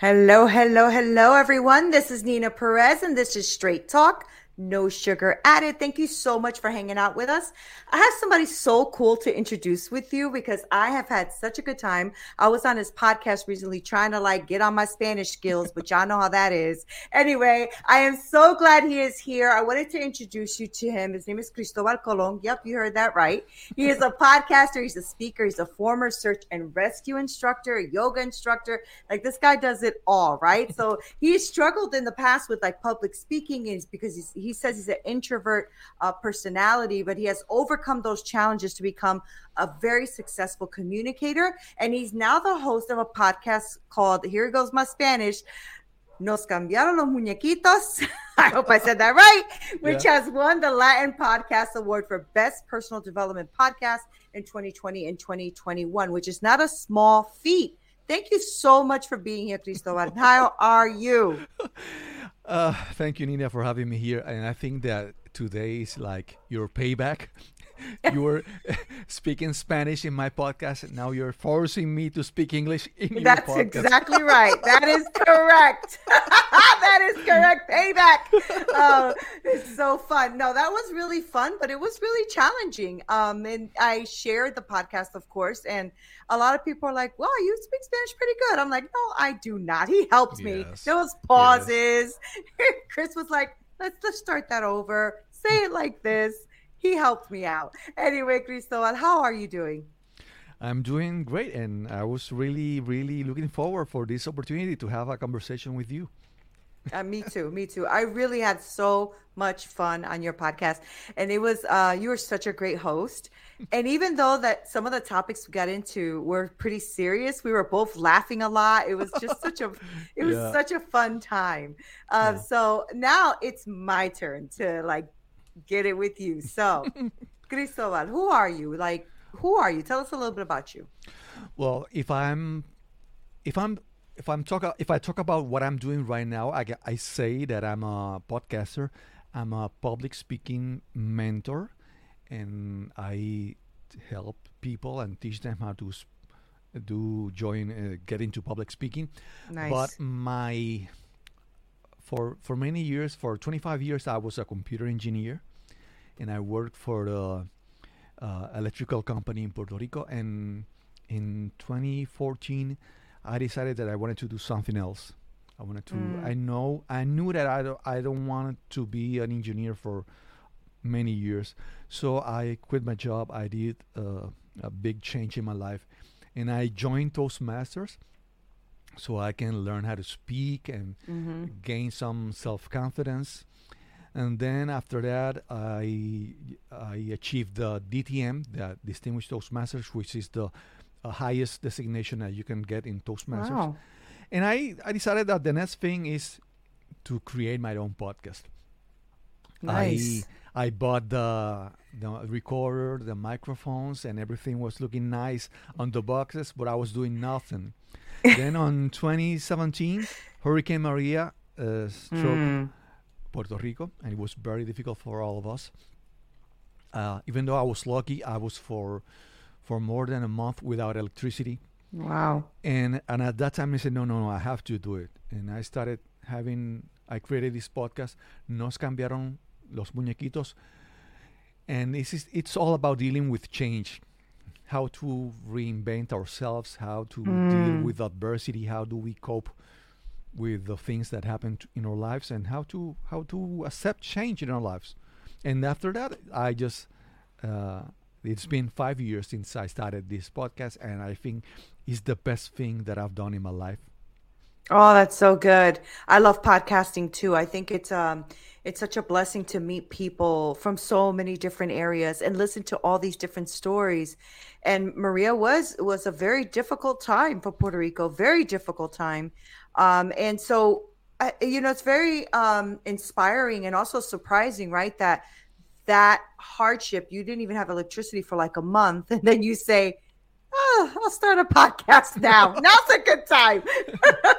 Hello, hello, hello, everyone. This is Nina Perez, and this is Straight Talk no sugar added. Thank you so much for hanging out with us. I have somebody so cool to introduce with you because I have had such a good time. I was on his podcast recently trying to like get on my Spanish skills, but y'all know how that is. Anyway, I am so glad he is here. I wanted to introduce you to him. His name is Cristobal Colon. Yep, you heard that right. He is a podcaster, he's a speaker, he's a former search and rescue instructor, yoga instructor. Like this guy does it all, right? So he struggled in the past with like public speaking is because he's he says he's an introvert uh, personality, but he has overcome those challenges to become a very successful communicator. And he's now the host of a podcast called Here Goes My Spanish. Nos cambiaron los muñequitos. I hope I said that right, which yeah. has won the Latin Podcast Award for Best Personal Development Podcast in 2020 and 2021, which is not a small feat. Thank you so much for being here, Cristobal. How are you? Uh, thank you, Nina, for having me here. And I think that today is like your payback. you were speaking Spanish in my podcast, and now you're forcing me to speak English in That's your podcast. exactly right. That is correct. that is correct. Payback. Oh, it's so fun. No, that was really fun, but it was really challenging. Um, and I shared the podcast, of course, and a lot of people are like, "Well, you speak Spanish pretty good." I'm like, "No, I do not." He helped me. There was pauses. Yes. Chris was like, "Let's let's start that over. Say it like this." He helped me out. Anyway, Cristobal, how are you doing? I'm doing great, and I was really, really looking forward for this opportunity to have a conversation with you. Uh, me too. Me too. I really had so much fun on your podcast, and it was uh, you were such a great host. And even though that some of the topics we got into were pretty serious, we were both laughing a lot. It was just such a it was yeah. such a fun time. Uh, yeah. So now it's my turn to like get it with you. So, Cristobal, who are you? Like, who are you? Tell us a little bit about you. Well, if I'm, if I'm, if I'm talk, if I talk about what I'm doing right now, I, I say that I'm a podcaster. I'm a public speaking mentor, and I help people and teach them how to do join, uh, get into public speaking. Nice. But my for for many years, for 25 years, I was a computer engineer, and I worked for the uh, electrical company in Puerto Rico. And in 2014, I decided that I wanted to do something else. I wanted to. Mm. I know. I knew that I don't. I don't want to be an engineer for many years. So I quit my job. I did uh, a big change in my life, and I joined Toastmasters so I can learn how to speak and mm-hmm. gain some self confidence. And then after that, I I achieved the DTM, the Distinguished Toastmasters, which is the uh, highest designation that you can get in Toastmasters. Wow. And I, I decided that the next thing is to create my own podcast. Nice. I I bought the the recorder, the microphones, and everything was looking nice on the boxes, but I was doing nothing then on 2017, Hurricane Maria uh, struck mm. Puerto Rico, and it was very difficult for all of us. Uh, even though I was lucky, I was for for more than a month without electricity. Wow. And and at that time I said, no, no, no, I have to do it. And I started having, I created this podcast, Nos cambiaron los muñequitos, and it's it's all about dealing with change, how to reinvent ourselves, how to mm. deal with adversity, how do we cope with the things that happen in our lives, and how to how to accept change in our lives. And after that, I just uh, it's been five years since I started this podcast, and I think it's the best thing that I've done in my life. Oh, that's so good. I love podcasting too. I think it's um it's such a blessing to meet people from so many different areas and listen to all these different stories. And Maria was was a very difficult time for Puerto Rico, very difficult time. Um, and so you know, it's very um, inspiring and also surprising, right? That that hardship, you didn't even have electricity for like a month, and then you say, oh, I'll start a podcast now. Now's a good time.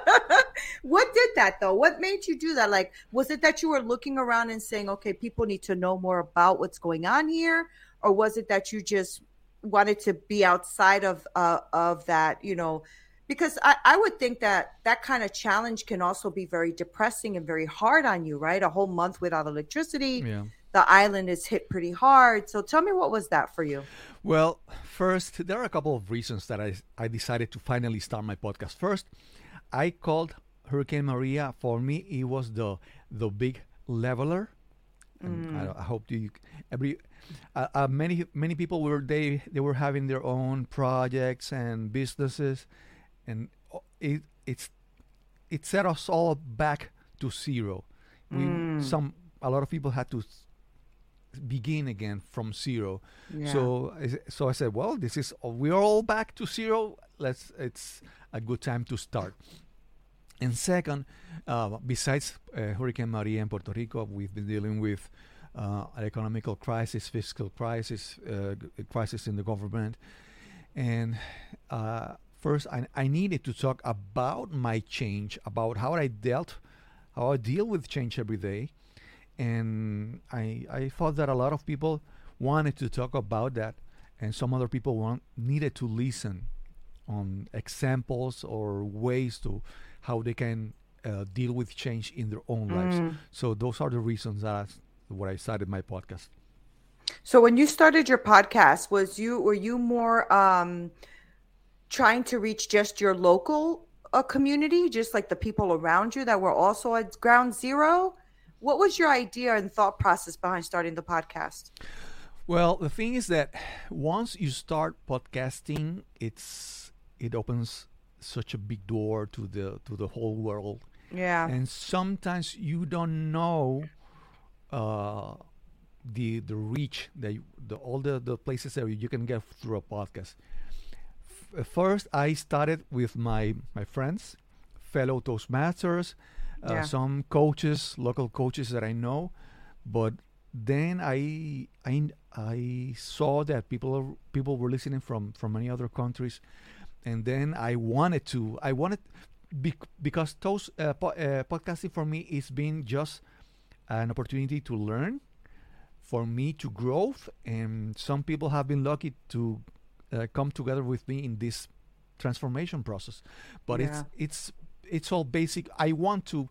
what did that though? What made you do that? Like, was it that you were looking around and saying, okay, people need to know more about what's going on here? Or was it that you just wanted to be outside of uh, of that, you know? Because I, I would think that that kind of challenge can also be very depressing and very hard on you, right? A whole month without electricity. Yeah the island is hit pretty hard. So tell me what was that for you? Well, first, there are a couple of reasons that I, I decided to finally start my podcast. First, I called Hurricane Maria. For me, it was the the big leveler. Mm. I, I, hope you every uh, uh, many many people were they they were having their own projects and businesses, and it it's it set us all back to zero. We mm. some a lot of people had to begin again from zero. Yeah. So so I said, well, this is we're all back to zero. Let's it's a good time to start. And second, uh, besides uh, Hurricane Maria in Puerto Rico, we've been dealing with uh, an economical crisis, fiscal crisis, uh, crisis in the government, and uh, first I, I needed to talk about my change, about how I dealt, how I deal with change every day, and I I thought that a lot of people wanted to talk about that, and some other people want needed to listen on examples or ways to how they can uh, deal with change in their own mm. lives. So those are the reasons that I, what I started my podcast. So when you started your podcast, was you were you more um, trying to reach just your local uh, community, just like the people around you that were also at ground zero? What was your idea and thought process behind starting the podcast? Well, the thing is that once you start podcasting, it's it opens such a big door to the to the whole world. Yeah. And sometimes you don't know uh, the the reach that you, the all the, the places that you can get through a podcast. First, I started with my my friends, fellow Toastmasters, uh, yeah. some coaches, local coaches that I know, but then I I I saw that people people were listening from from many other countries, and then I wanted to I wanted bec- because those uh, po- uh, podcasting for me is being just an opportunity to learn, for me to grow, and some people have been lucky to uh, come together with me in this transformation process. But yeah. it's it's it's all basic. I want to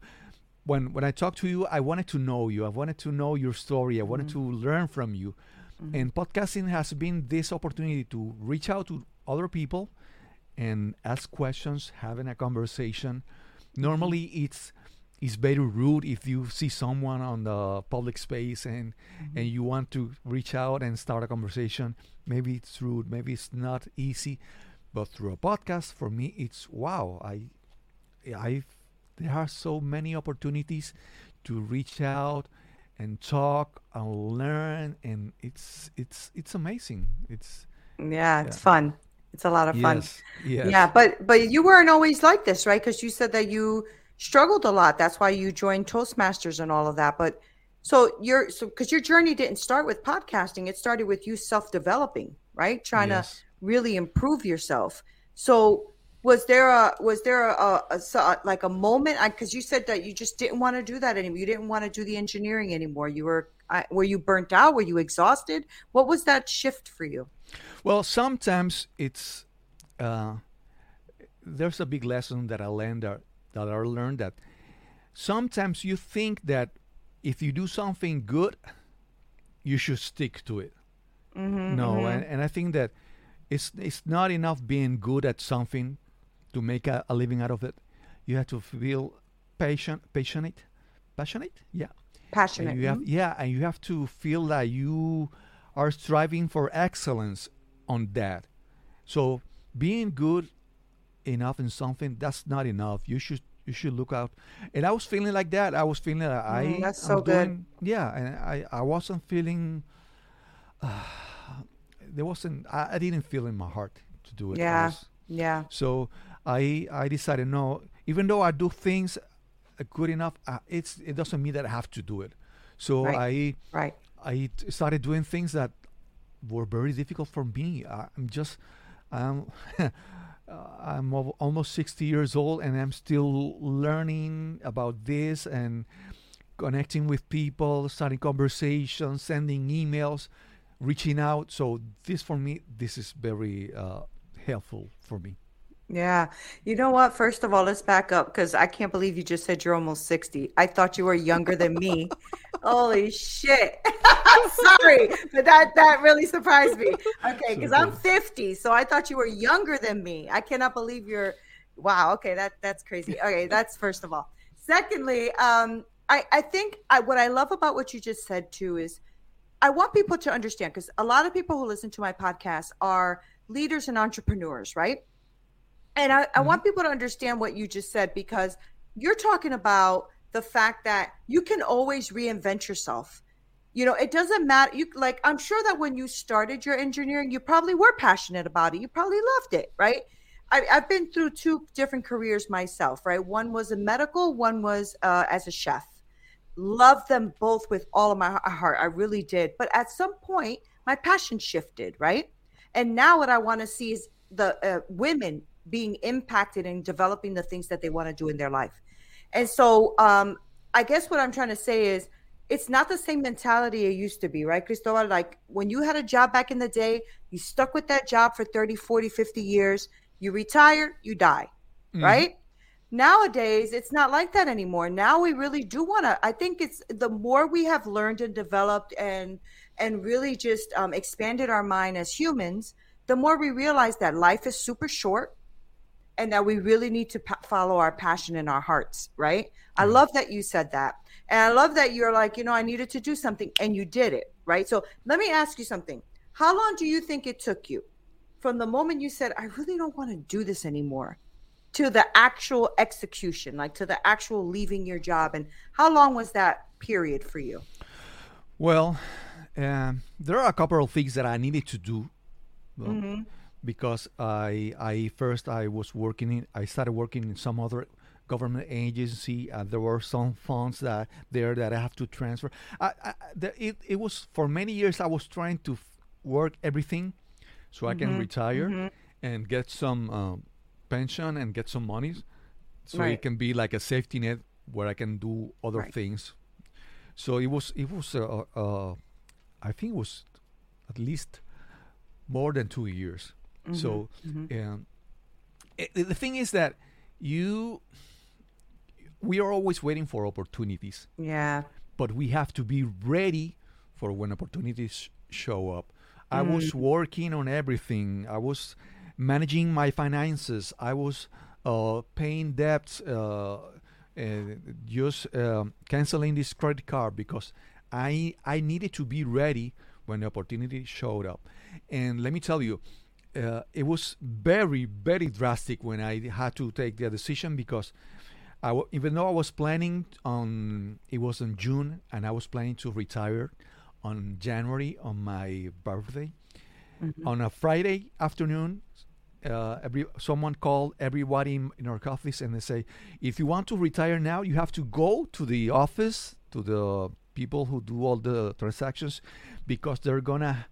when when I talk to you, I wanted to know you. I wanted to know your story. I wanted mm-hmm. to learn from you. Mm-hmm. And podcasting has been this opportunity to reach out to other people and ask questions, having a conversation. Mm-hmm. Normally, it's it's very rude if you see someone on the public space and mm-hmm. and you want to reach out and start a conversation. Maybe it's rude. Maybe it's not easy. But through a podcast, for me, it's wow. I I there are so many opportunities to reach out and talk and learn and it's it's it's amazing it's yeah it's fun it's a lot of fun yes, yes. yeah but but you weren't always like this right because you said that you struggled a lot. That's why you joined toastmasters and all of that. But so you're so because your journey didn't start with podcasting. It started with you self-developing right? Trying yes. to really improve yourself. So was there a was there a, a, a like a moment? Because you said that you just didn't want to do that anymore. You didn't want to do the engineering anymore. You were uh, were you burnt out? Were you exhausted? What was that shift for you? Well sometimes it's uh, there's a big lesson that i learned that, i learned that sometimes you think that if you do something good you should stick to it mm-hmm, no mm-hmm. And, and i think that it's it's not enough being good at something to make a, a living out of it. You have to feel patient, passionate, passionate, yeah, passionate. And you have, mm-hmm. yeah, and you have to feel that you are striving for excellence on that. So being good enough in something that's not enough. You should you should look out. And I was feeling like that. I was feeling that I mm, that's so I'm good. Doing, yeah, and I I wasn't feeling. Uh, there wasn't. I, I, didn't feel in my heart to do it. Yeah, was, yeah. So I I decided no. Even though I do things good enough, uh, it's it doesn't mean that I have to do it. So right. I right. I started doing things that were very difficult for me. I'm just I'm I'm almost 60 years old and I'm still learning about this and connecting with people, starting conversations, sending emails, reaching out. So this for me, this is very uh, helpful for me. Yeah. You know what? First of all, let's back up because I can't believe you just said you're almost 60. I thought you were younger than me. Holy shit. I'm sorry, but that that really surprised me. Okay, because I'm 50, so I thought you were younger than me. I cannot believe you're wow, okay, that that's crazy. Okay, that's first of all. Secondly, um, I, I think I, what I love about what you just said too is I want people to understand because a lot of people who listen to my podcast are leaders and entrepreneurs, right? And I, mm-hmm. Want people to understand what you just said because you're talking about the fact that you can always reinvent yourself. You know, it doesn't matter. You like, I'm sure that when you started your engineering, you probably were passionate about it. You probably loved it, right? I, have been through two different careers myself, right? One was a medical, one was uh, as a chef. Love them both with all of my heart. I really did. But at some point, my passion shifted, right? And now what I want to see is the uh, women being impacted and developing the things that they want to do in their life. And so um, I guess what I'm trying to say is it's not the same mentality it used to be, right, Cristobal? Like when you had a job back in the day, you stuck with that job for 30, 40, 50 years, you retire, you die, mm-hmm. right? Nowadays, it's not like that anymore. Now we really do want to. I think it's the more we have learned and developed and and really just um, expanded our mind as humans, the more we realize that life is super short and that we really need to pa- follow our passion in our hearts, right? Mm-hmm. I love that you said that. And I love that you're like, you know, I needed to do something and you did it, right? So let me ask you something. How long do you think it took you from the moment you said, I really don't want to do this anymore? To the actual execution, like to the actual leaving your job, and how long was that period for you? Well, um, there are a couple of things that I needed to do. mm-hmm because I I first I was working in I started working in some other government agency. Uh, there were some funds that there that I have to transfer. I, I the, it it was for many years I was trying to f- work everything so mm-hmm. I can mm-hmm. retire mm-hmm. and get some um, pension and get some money, so right. it can be like a safety net where I can do other right. things. So it was it was uh, uh, I think it was at least more than two years Mm-hmm. So, mm-hmm. Um, it, the thing is that you, we are always waiting for opportunities. Yeah. But we have to be ready for when opportunities show up. Mm. I was working on everything. I was managing my finances. I was uh, paying debts, uh, just um, canceling this credit card because I I needed to be ready when the opportunity showed up. And let me tell you, uh, it was very very drastic when I had to take the decision because I w- even though I was planning on it was in June and I was planning to retire on January on my birthday mm-hmm. on a Friday afternoon uh, every someone called everybody in, in our office and they say if you want to retire now you have to go to the office to the people who do all the transactions because they're gonna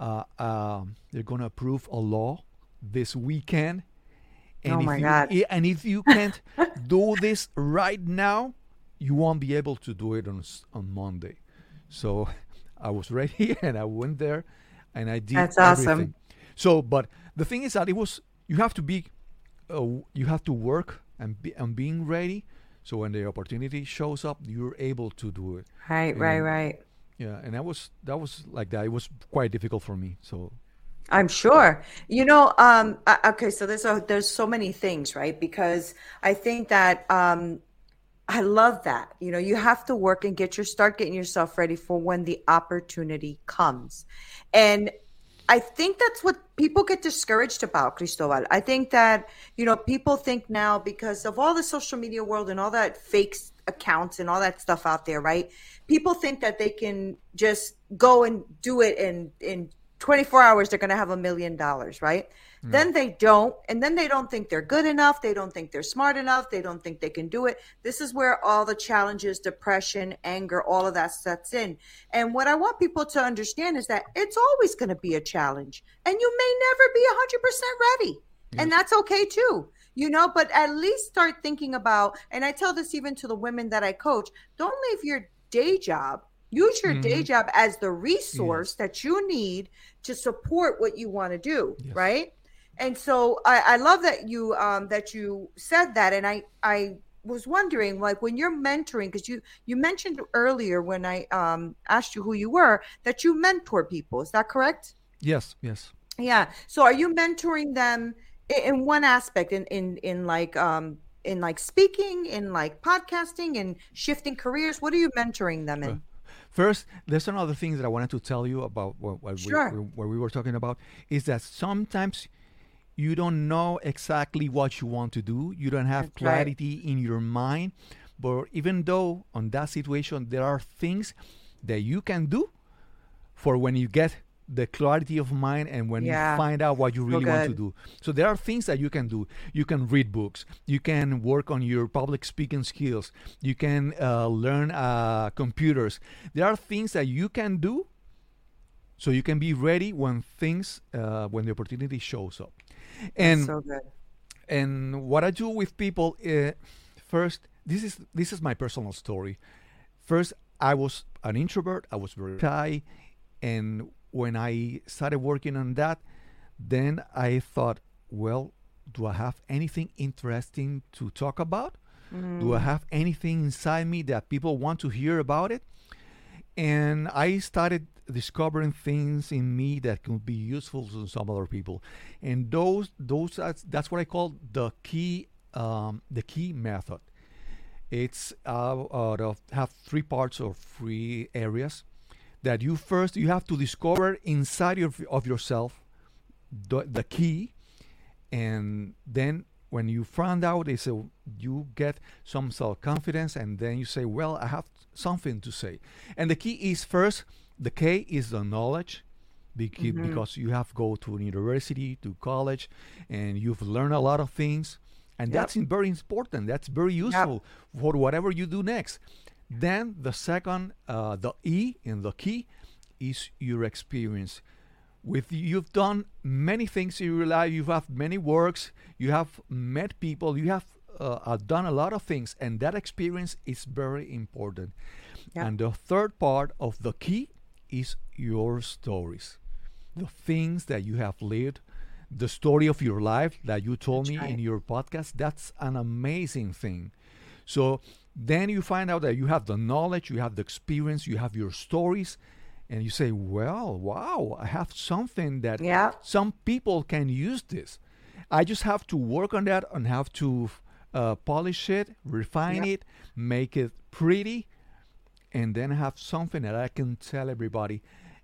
uh, uh, they're going to approve a law this weekend, And Oh if my you, God. And if you can't do this right now, you won't be able to do it on on Monday. So I was ready and I went there and I did That's awesome. everything. So, but the thing is that it was you have to be, uh, you have to work and be and being ready. So when the opportunity shows up, you're able to do it. Right, right, right. Yeah, and that was that was like that. It was quite difficult for me. So I'm sure. You know, um, okay, so there's a, there's so many things, right? Because I think that um, I love that. You know, you have to work and get your start getting yourself ready for when the opportunity comes. And I think that's what people get discouraged about, Cristobal. I think that, you know, people think now because of all the social media world and all that fake accounts and all that stuff out there, right? People think that they can just go and do it in in 24 hours they're going to have a million dollars, right? Hmm. Then they don't, and then they don't think they're good enough, they don't think they're smart enough, they don't think they can do it. This is where all the challenges, depression, anger, all of that sets in. And what I want people to understand is that it's always going to be a challenge, and you may never be 100% ready. And that's okay too. You know, but at least start thinking about, and I tell this even to the women that I coach, don't leave your day job. Use your day job as the resource that you need to support what you want to do, Yes. right? And so I, I love that you um that you said that and I I was wondering like when you're mentoring because you you mentioned earlier when I um asked you who you were that you mentor people is that correct? yes, yes. Yeah. So are you mentoring them in one aspect in in in like um in like speaking, in like podcasting and shifting careers? What are you mentoring them in? First, there's another thing that I wanted to tell you about what, what, Sure. we, what we were talking about is that sometimes you don't know exactly what you want to do. You don't have That's right. clarity in your mind. But even though on that situation there are things that you can do for when you get the clarity of mind and when Yeah. you find out what you really want to do. So there are things that you can do. You can read books. You can work on your public speaking skills. You can uh, learn uh, computers. There are things that you can do so you can be ready when things uh, when the opportunity shows up. And so good. and what I do with people uh, first this is this is my personal story. First, I was an introvert. I was very shy, and when I started working on that, then I thought, well, do I have anything interesting to talk about? Do I have anything inside me that people want to hear about it? and I started discovering things in me that could be useful to some other people, and those those that's, that's what I call the key um, the key method. It's uh, out of have three parts or three areas that you first you have to discover inside of, of yourself the, the key and then when you find out it's a, you get some self-confidence and then you say well i have something to say. And the key is first the k is the knowledge beca- mm-hmm. because you have go to university to college and you've learned a lot of things and Yep. that's very important that's very useful for whatever you do next then the second uh, the e in the key is your experience. With you've done many things in your life. You have had many works. You have met people. You have uh, uh, done a lot of things and that experience is very important. Yeah. and the third part of the key is your stories. The things that you have lived the story of your life that you told That's me right. in your podcast that's an amazing thing. So then you find out that you have the knowledge, you have the experience, you have your stories, and you say, well, wow, I have something that Yeah. some people can use this. I just have to work on that and have to uh, polish it, refine Yep. it, make it pretty, and then have something that I can tell everybody.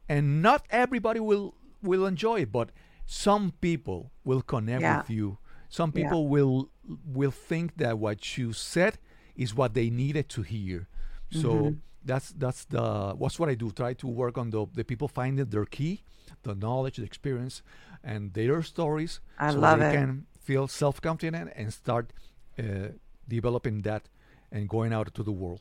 And not everybody will will enjoy it, but some people will connect Yeah. with you. Some Yeah. people will will think that what you said is what they needed to hear. So Mm-hmm. that's that's the what's what I do. Try to work on the the people finding their key, the knowledge, the experience, and their stories. I so love they it. can feel self confident and start uh, developing that and going out to the world.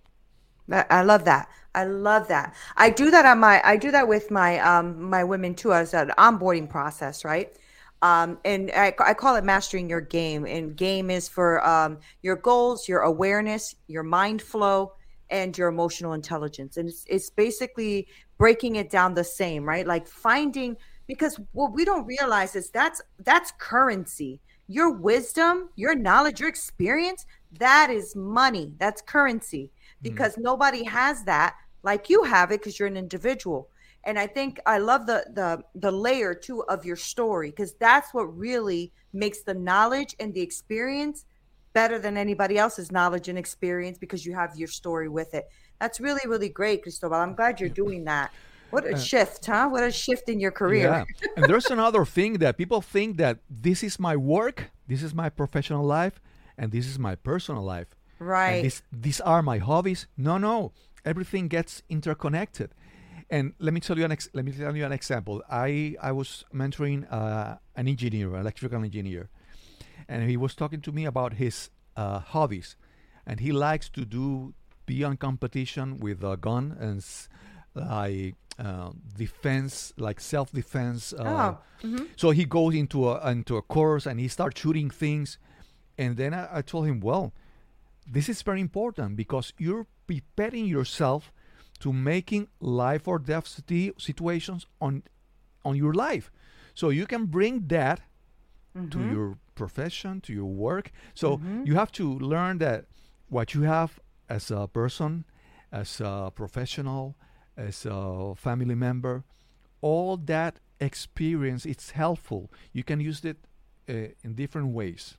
I love that. I love that. I do that on my I do that with my um my women too as an onboarding process, right? Um, and I, I, call it mastering your game. And game is for um, your goals, your awareness, your mind flow, and your emotional intelligence. And it's, it's basically breaking it down the same, right? Like finding because what we don't realize is that's that's currency. Your wisdom, your knowledge, your experience, that is money. That's currency mm. because mm. nobody has that like you have it because you're an individual and i think i love the the the layer too of your story because that's what really makes the knowledge and the experience better than anybody else's knowledge and experience because you have your story with it. That's really really great cristobal. I'm glad you're doing that. What a uh, shift huh? What a shift in your career. Yeah. and there's another thing that people think that this is my work this is my professional life and this is my personal life. Right. this, these are my hobbies. No no. Everything gets interconnected and let me tell you an ex- let me tell you an example. I I was mentoring uh, an engineer, an electrical engineer, and he was talking to me about his uh, hobbies, and he likes to do be on competition with a gun and like uh, defense, like self defense. Uh, oh. Mm-hmm. So he goes into a into a course and he starts shooting things, and then I, I told him, well, this is very important because you're preparing yourself to making life or death situations on on your life. So you can bring that mm-hmm. to your profession to your work. So mm-hmm. you have to learn that what you have as a person as a professional as a family member all that experience it's helpful. You can use it uh, in different ways.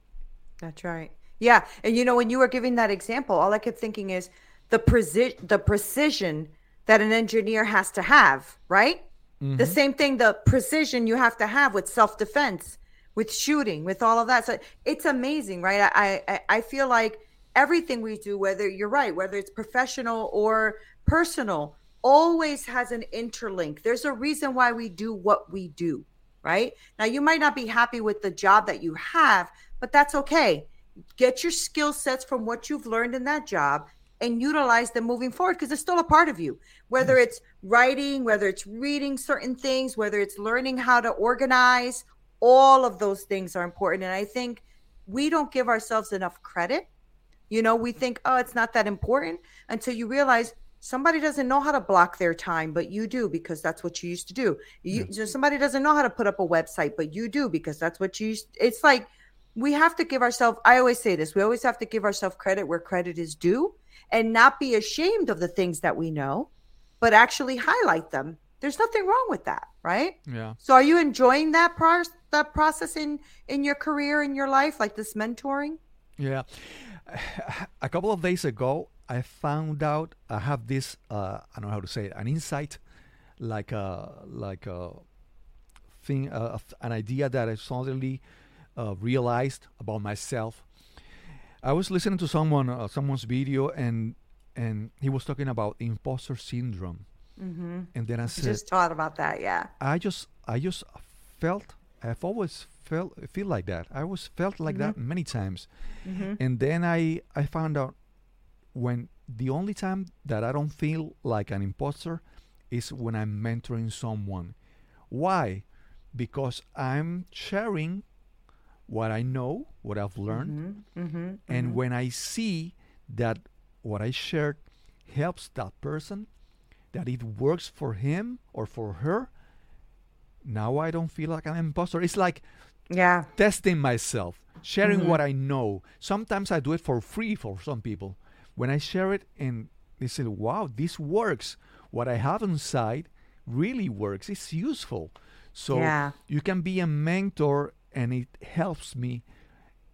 That's right. Yeah and you know when you were giving that example all i kept thinking is the preci- the precision that an engineer has to have, right? Mm-hmm. The same thing, the precision you have to have with self defense, with shooting, with all of that. So it's amazing, right? I, I I feel like everything we do, whether you're right, whether it's professional or personal, always has an interlink. There's a reason why we do what we do, right? Now you might not be happy with the job that you have, but that's okay. Get your skill sets from what you've learned in that job and utilize them moving forward because it's still a part of you. Whether it's writing, whether it's reading certain things, whether it's learning how to organize, all of those things are important. And I think we don't give ourselves enough credit. You know, we think, oh, it's not that important until you realize somebody doesn't know how to block their time, but you do because that's what you used to do. You, yes. somebody doesn't know how to put up a website, but you do because that's what you used. It's like we have to give ourselves. I always say this: we always have to give ourselves credit where credit is due and not be ashamed of the things that we know, but actually highlight them. There's nothing wrong with that, right? Yeah. So are you enjoying that pro- that process in in your career in your life like this mentoring? Yeah. A couple of days ago, I found out I have this uh, I don't know how to say it, an insight like a like a thing uh, an idea that I suddenly uh, realized about myself I was listening to someone uh, someone's video and and he was talking about imposter syndrome. Mm-hmm. And then I said, just thought about that. Yeah. I just I just felt I've always felt feel like that. I was felt like mm-hmm. that many times. Mm-hmm. And then I I found out when the only time that I don't feel like an imposter is when I'm mentoring someone. Why? Because I'm sharing what I know, what I've learned, mm-hmm, mm-hmm, and mm-hmm. when I see that what I shared helps that person, that it works for him or for her, now I don't feel like I'm an imposter. It's like yeah, testing myself, sharing mm-hmm. what I know. Sometimes I do it for free for some people. When I share it and they say, "Wow, this works. What I have inside really works. It's useful." So yeah. you can be a mentor and it helps me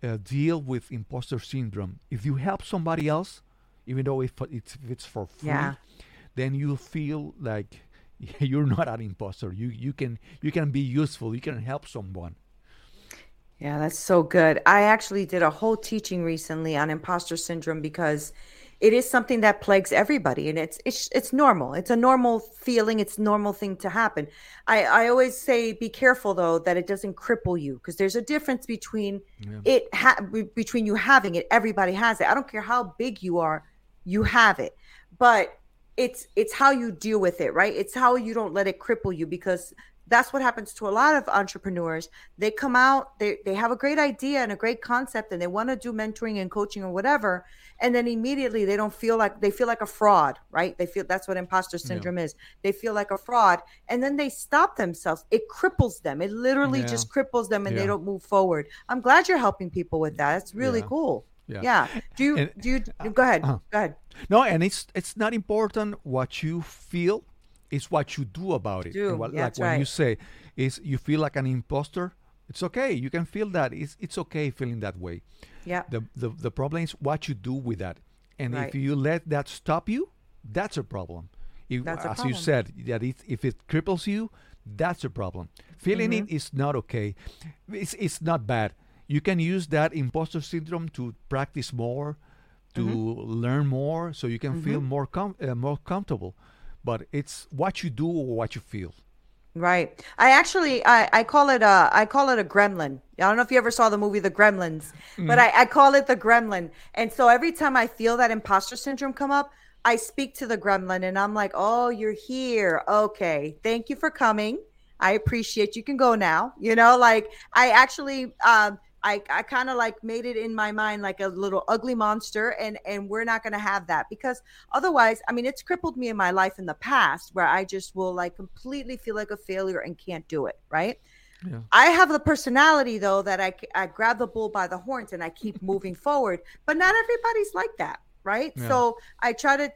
uh, deal with imposter syndrome. If you help somebody else, even though if it's, if it's for free, yeah. then you feel like you're not an imposter. You you can you can be useful. You can help someone. Yeah, that's so good. I actually did a whole teaching recently on imposter syndrome because it is something that plagues everybody and it's it's it's normal. It's a normal feeling. It's a normal thing to happen. I i always say be careful though that it doesn't cripple you because there's a difference between yeah. it ha- between you having it everybody has it. I don't care how big you are you have it. But it's it's how you deal with it right? It's how you don't let it cripple you because that's what happens to a lot of entrepreneurs. They come out, they, they have a great idea and a great concept, and they want to do mentoring and coaching or whatever. And then immediately they don't feel like they feel like a fraud, right? They feel that's what imposter syndrome yeah. is. They feel like a fraud. And then they stop themselves. It cripples them. It literally yeah. just cripples them and yeah. they don't move forward. I'm glad you're helping people with that. It's really cool. Yeah. yeah. Do you, and, do you, go ahead. Uh, go ahead. No, and it's, it's not important what you feel it's what you do about it. Do. What, yeah, like when right. you say is you feel like an imposter, it's okay. You can feel that. It's it's okay feeling that way. Yeah. The the, the problem is what you do with that. And right. if you let that stop you, that's a problem. If, that's a as problem. you said, that it, if it cripples you, that's a problem. Feeling Mhm. it is not okay. It's it's not bad. You can use that imposter syndrome to practice more, to Mm-hmm. learn more, so you can feel more com- uh, more comfortable. But it's what you do or what you feel. Right. I actually I, I call it a I call it a gremlin. I don't know if you ever saw the movie The Gremlins, but I, I call it the gremlin. And so every time I feel that imposter syndrome come up, I speak to the gremlin and I'm like, Oh, you're here. Okay. Thank you for coming. I appreciate you can go now. You know, like I actually um I, I kind of like made it in my mind like a little ugly monster and and we're not going to have that because otherwise i mean it's crippled me in my life in the past where i just will like completely feel like a failure and can't do it right Yeah. i have the personality though that i, I grab the bull by the horns and i keep moving forward but not everybody's like that right Yeah. so i try to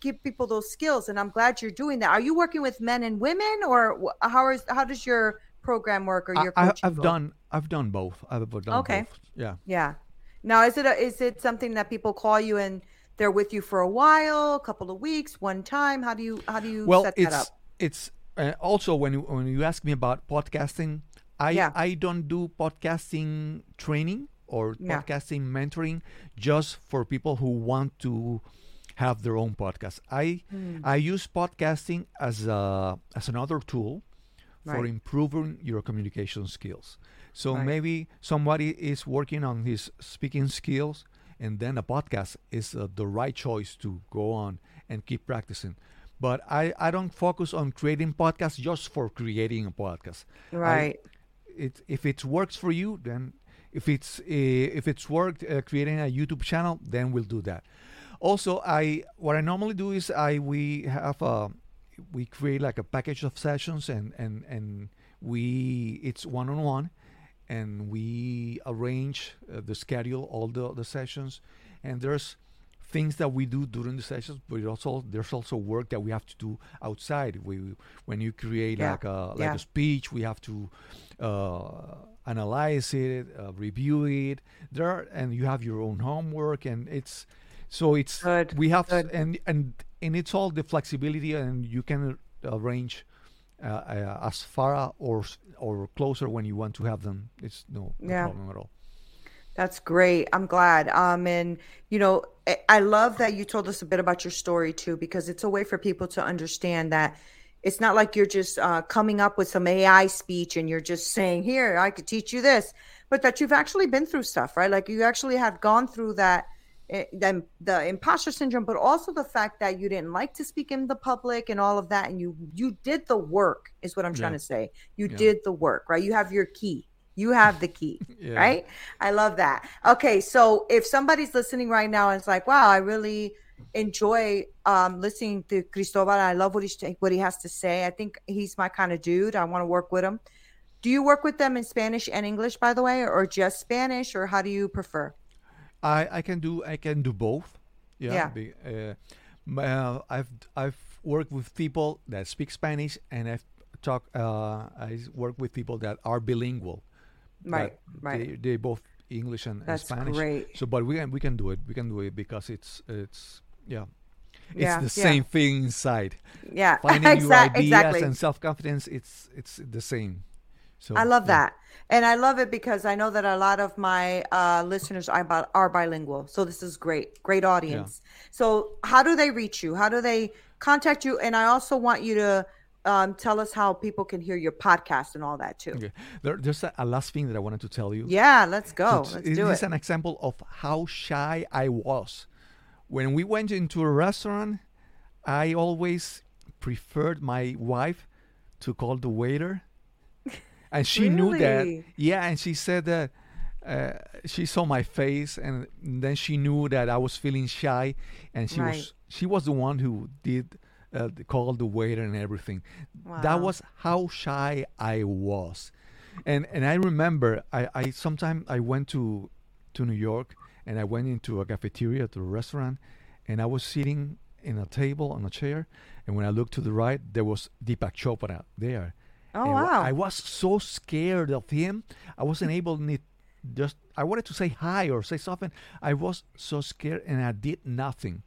give people those skills and i'm glad you're doing that are you working with men and women or how is how does your program work or your I, go? done I've done both. I've done Okay. both. Yeah. Yeah. Now, is it a, is it something that people call you and they're with you for a while, a couple of weeks, one time? How do you how do you Well, set that up? it's uh, also when you, when you ask me about podcasting, I Yeah. I don't do podcasting training or Yeah. podcasting mentoring just for people who want to have their own podcast. I Hmm. I use podcasting as a as another tool for improving your communication skills. So Right. maybe somebody is working on his speaking skills, and then a podcast is uh, the right choice to go on and keep practicing. But I, I don't focus on creating podcasts just for creating a podcast. I- Right. it if it works for you, then if it's uh, if it's worked uh, creating a YouTube channel, then we'll do that. Also, I what I normally do is I we have a we create like a package of sessions and and and we it's one on one and we arrange uh, the schedule all the the sessions. And there's things that we do during the sessions but also there's also work that we have to do outside. We when you create Yeah, like a like yeah. a speech we have to uh, analyze it uh, review it. There are, and you have your own homework and it's so it's Good, we have good. and and and it's all the flexibility and you can arrange uh, uh, as far or or closer when you want to have them it's no, no Yeah. problem at all That's great. I'm glad. Um, and you know, I, I love that you told us a bit about your story too, because it's a way for people to understand that it's not like you're just uh, coming up with some AI speech and you're just saying, "Here, I could teach you this," but that you've actually been through stuff, right? Like you actually have gone through that. Eh, Then the imposter syndrome, but also the fact that you didn't like to speak in the public and all of that, and you you did the work, is what I'm trying Yeah. to say. You Yeah. did the work, right? You have your key. You have the key, Yeah. right? I love that. Okay, so if somebody's listening right now and it's like, wow, I really enjoy um, listening to Cristobal. I love what he what he has to say. I think he's my kind of dude. I want to work with him. Do you work with them in Spanish and English, by the way, or just Spanish, or how do you prefer? I, I can do I can do both. Yeah. Yeah. be- uh, I've I've worked with people that speak Spanish, and I've talk. Uh, I work with people that are bilingual. Right, right. They, they both English and, and That's Spanish. great. So, but we can we can do it. We can do it because it's it's yeah. It's Yeah, the yeah. same thing inside. Yeah, Finding your exact- ideas exactly. and self confidence. It's it's the same. So I love yeah. that. And I love it because I know that a lot of my uh, listeners are, bi- are bilingual. So this is great. Great audience. So, how do they reach you? How do they contact you? And I also want you to um, tell us how people can hear your podcast and all that too. Okay. There, there's a, a last thing that I wanted to tell you. Yeah, let's go. So Let's t- do this is an example of how shy I was. When we went into a restaurant, I always preferred my wife to call the waiter and she knew that. Yeah, and she said that uh, she saw my face, and then she knew that I was feeling shy, and she Right. was she was the one who did uh, the- call the waiter and everything. That was how shy I was, and and I remember I I sometime I went to to New York and I went into a cafeteria to a restaurant, and I was sitting in a table on a chair, and when I looked to the right, there was Deepak Chopra there. Oh, And wow. I was so scared of him. I wasn't able to just. I wanted to say hi or say something. I was so scared, and I did nothing.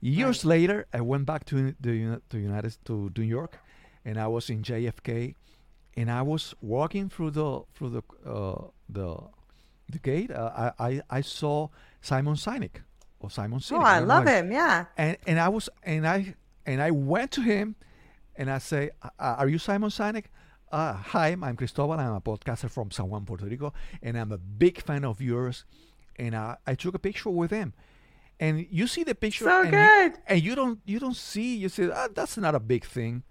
Years later, I went back to the to United to New York, and I was in JFK, and I was walking through the through the uh, the the gate. Uh, I, I I saw Simon Sinek or Simon Sinek. Oh, I don't love know. him. Yeah. And and I was and I and I went to him, and I say, "Are you Simon Sinek?" Uh, hi, I'm Cristobal. I'm a podcaster from San Juan, Puerto Rico, and I'm a big fan of yours. And I, I took a picture with him, and you see the picture, So and good. You, and you don't you don't see. You say ah, that's not a big thing.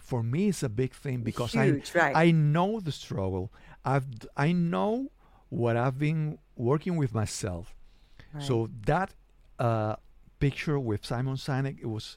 For me, it's a big thing because Huge, I right. I know the struggle. I've I know what I've been working with myself. Right. So that uh, picture with Simon Sinek, it was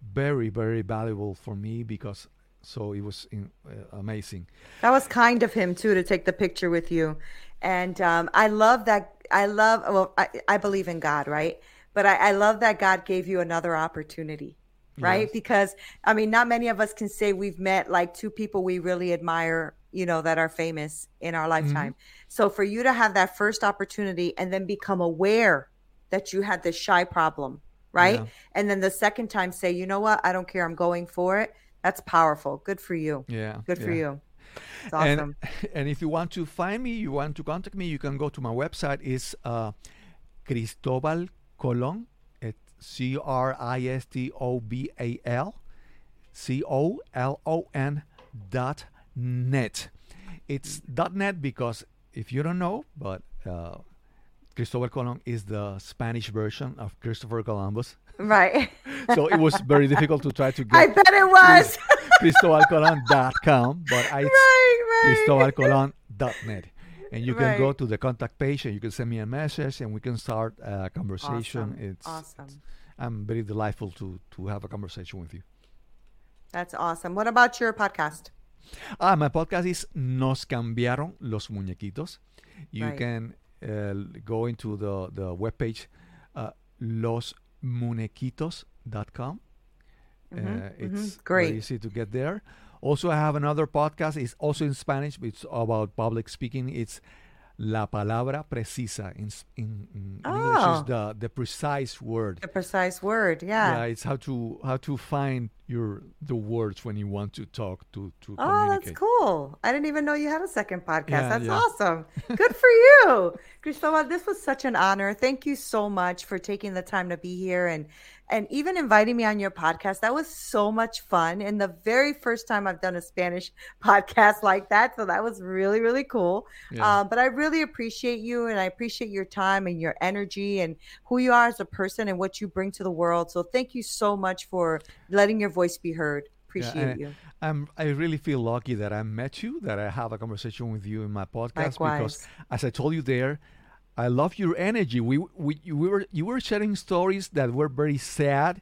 very, very valuable for me because so it was in, uh, amazing. That was kind of him too to take the picture with you, and um, I love that. I love. Well, I, I believe in God, right? But I, I love that God gave you another opportunity, right? Yes. Because I mean, not many of us can say we've met like two people we really admire, you know, that are famous in our lifetime. So for you to have that first opportunity and then become aware that you had this shy problem, right? Yeah. And then the second time say, you know what? I don't care. I'm going for it. That's powerful. Good for you. Yeah. Good for yeah. you. It's awesome. And, and if you want to find me, you want to contact me, you can go to my website. It's uh, Cristobal Colon. It's C R I S T O B A L C O L O N dot net. It's dot net because if you don't know, but uh, Cristobal Colon is the Spanish version of Christopher Columbus. Right. so it was very difficult to try to get. I bet it was. cristobalcolon.com, but I right, right. cristobalcolon.net. And you can go to the contact page and you can send me a message and we can start a conversation. Awesome. It's awesome. I'm very delightful to to have a conversation with you. That's awesome. What about your podcast? Ah, my podcast is Nos cambiaron los muñequitos. You Right. can uh, go into the the webpage uh, losmunequitos.com. Uh, it's mhm. Great. easy to get there. Also, I have another podcast. It's also in Spanish. But it's about public speaking. It's La Palabra Precisa. In, in, in English, Oh. is the, the precise word. The precise word. Yeah. Yeah, it's how to how to find your the words when you want to talk to to Oh, that's cool. I didn't even know you had a second podcast. Yeah, that's yeah. awesome. Good for you. Cristobal, this was such an honor. Thank you so much for taking the time to be here and and even inviting me on your podcast. That was so much fun. And the very first time I've done a Spanish podcast like that. So that was really, really cool. Yeah. Um, but I really appreciate you and I appreciate your time and your energy and who you are as a person and what you bring to the world. So thank you so much for letting your voice be heard. Yeah, Appreciate and you. I'm I really feel lucky that I met you, that I have a conversation with you in my podcast because as I told you there, I love your energy. We we you- we were you were sharing stories that were very sad,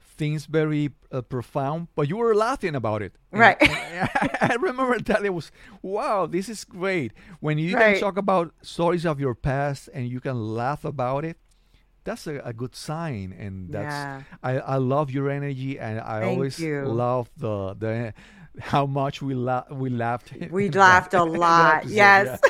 things very uh, profound, but you were laughing about it. Right. and I remember that it was wow, this is great. When you Right. can talk about stories of your past and you can laugh about it, that's a, a good sign and that's Yeah. I, I love your energy and I Thank always you. love the the how much we la- we laughed. We laughed a lot. Yes.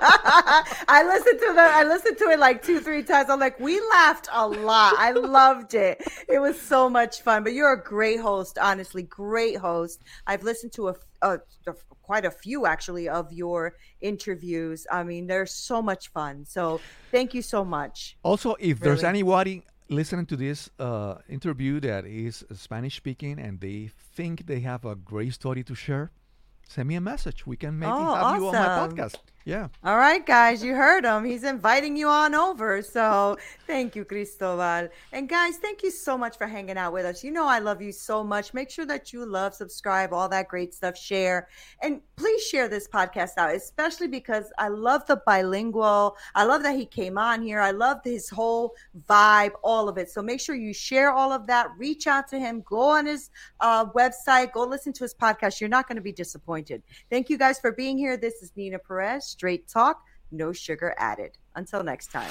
I listened to the I listened to it like two, three times. I'm like, we laughed a lot. I loved it. It was so much fun. But you're a great host, honestly, great host. I've listened to a, a, a quite a few actually of your interviews. I mean, they're so much fun. So thank you so much. Also, if there's anybody listening to this uh, interview that is Spanish speaking and they think they have a great story to share, send me a message. We can maybe Oh, have you on my podcast. Yeah. All right, guys, you heard him. He's inviting you on over. So thank you, Cristobal. And guys, thank you so much for hanging out with us. You know, I love you so much. Make sure that you love, subscribe, all that great stuff, share. And please share this podcast out, especially because I love the bilingual. I love that he came on here. I love his whole vibe, all of it. So make sure you share all of that. Reach out to him. Go on his uh, website. Go listen to his podcast. You're not going to be disappointed. Thank you guys for being here. This is Nina Perez straight talk, no sugar added. Until next time.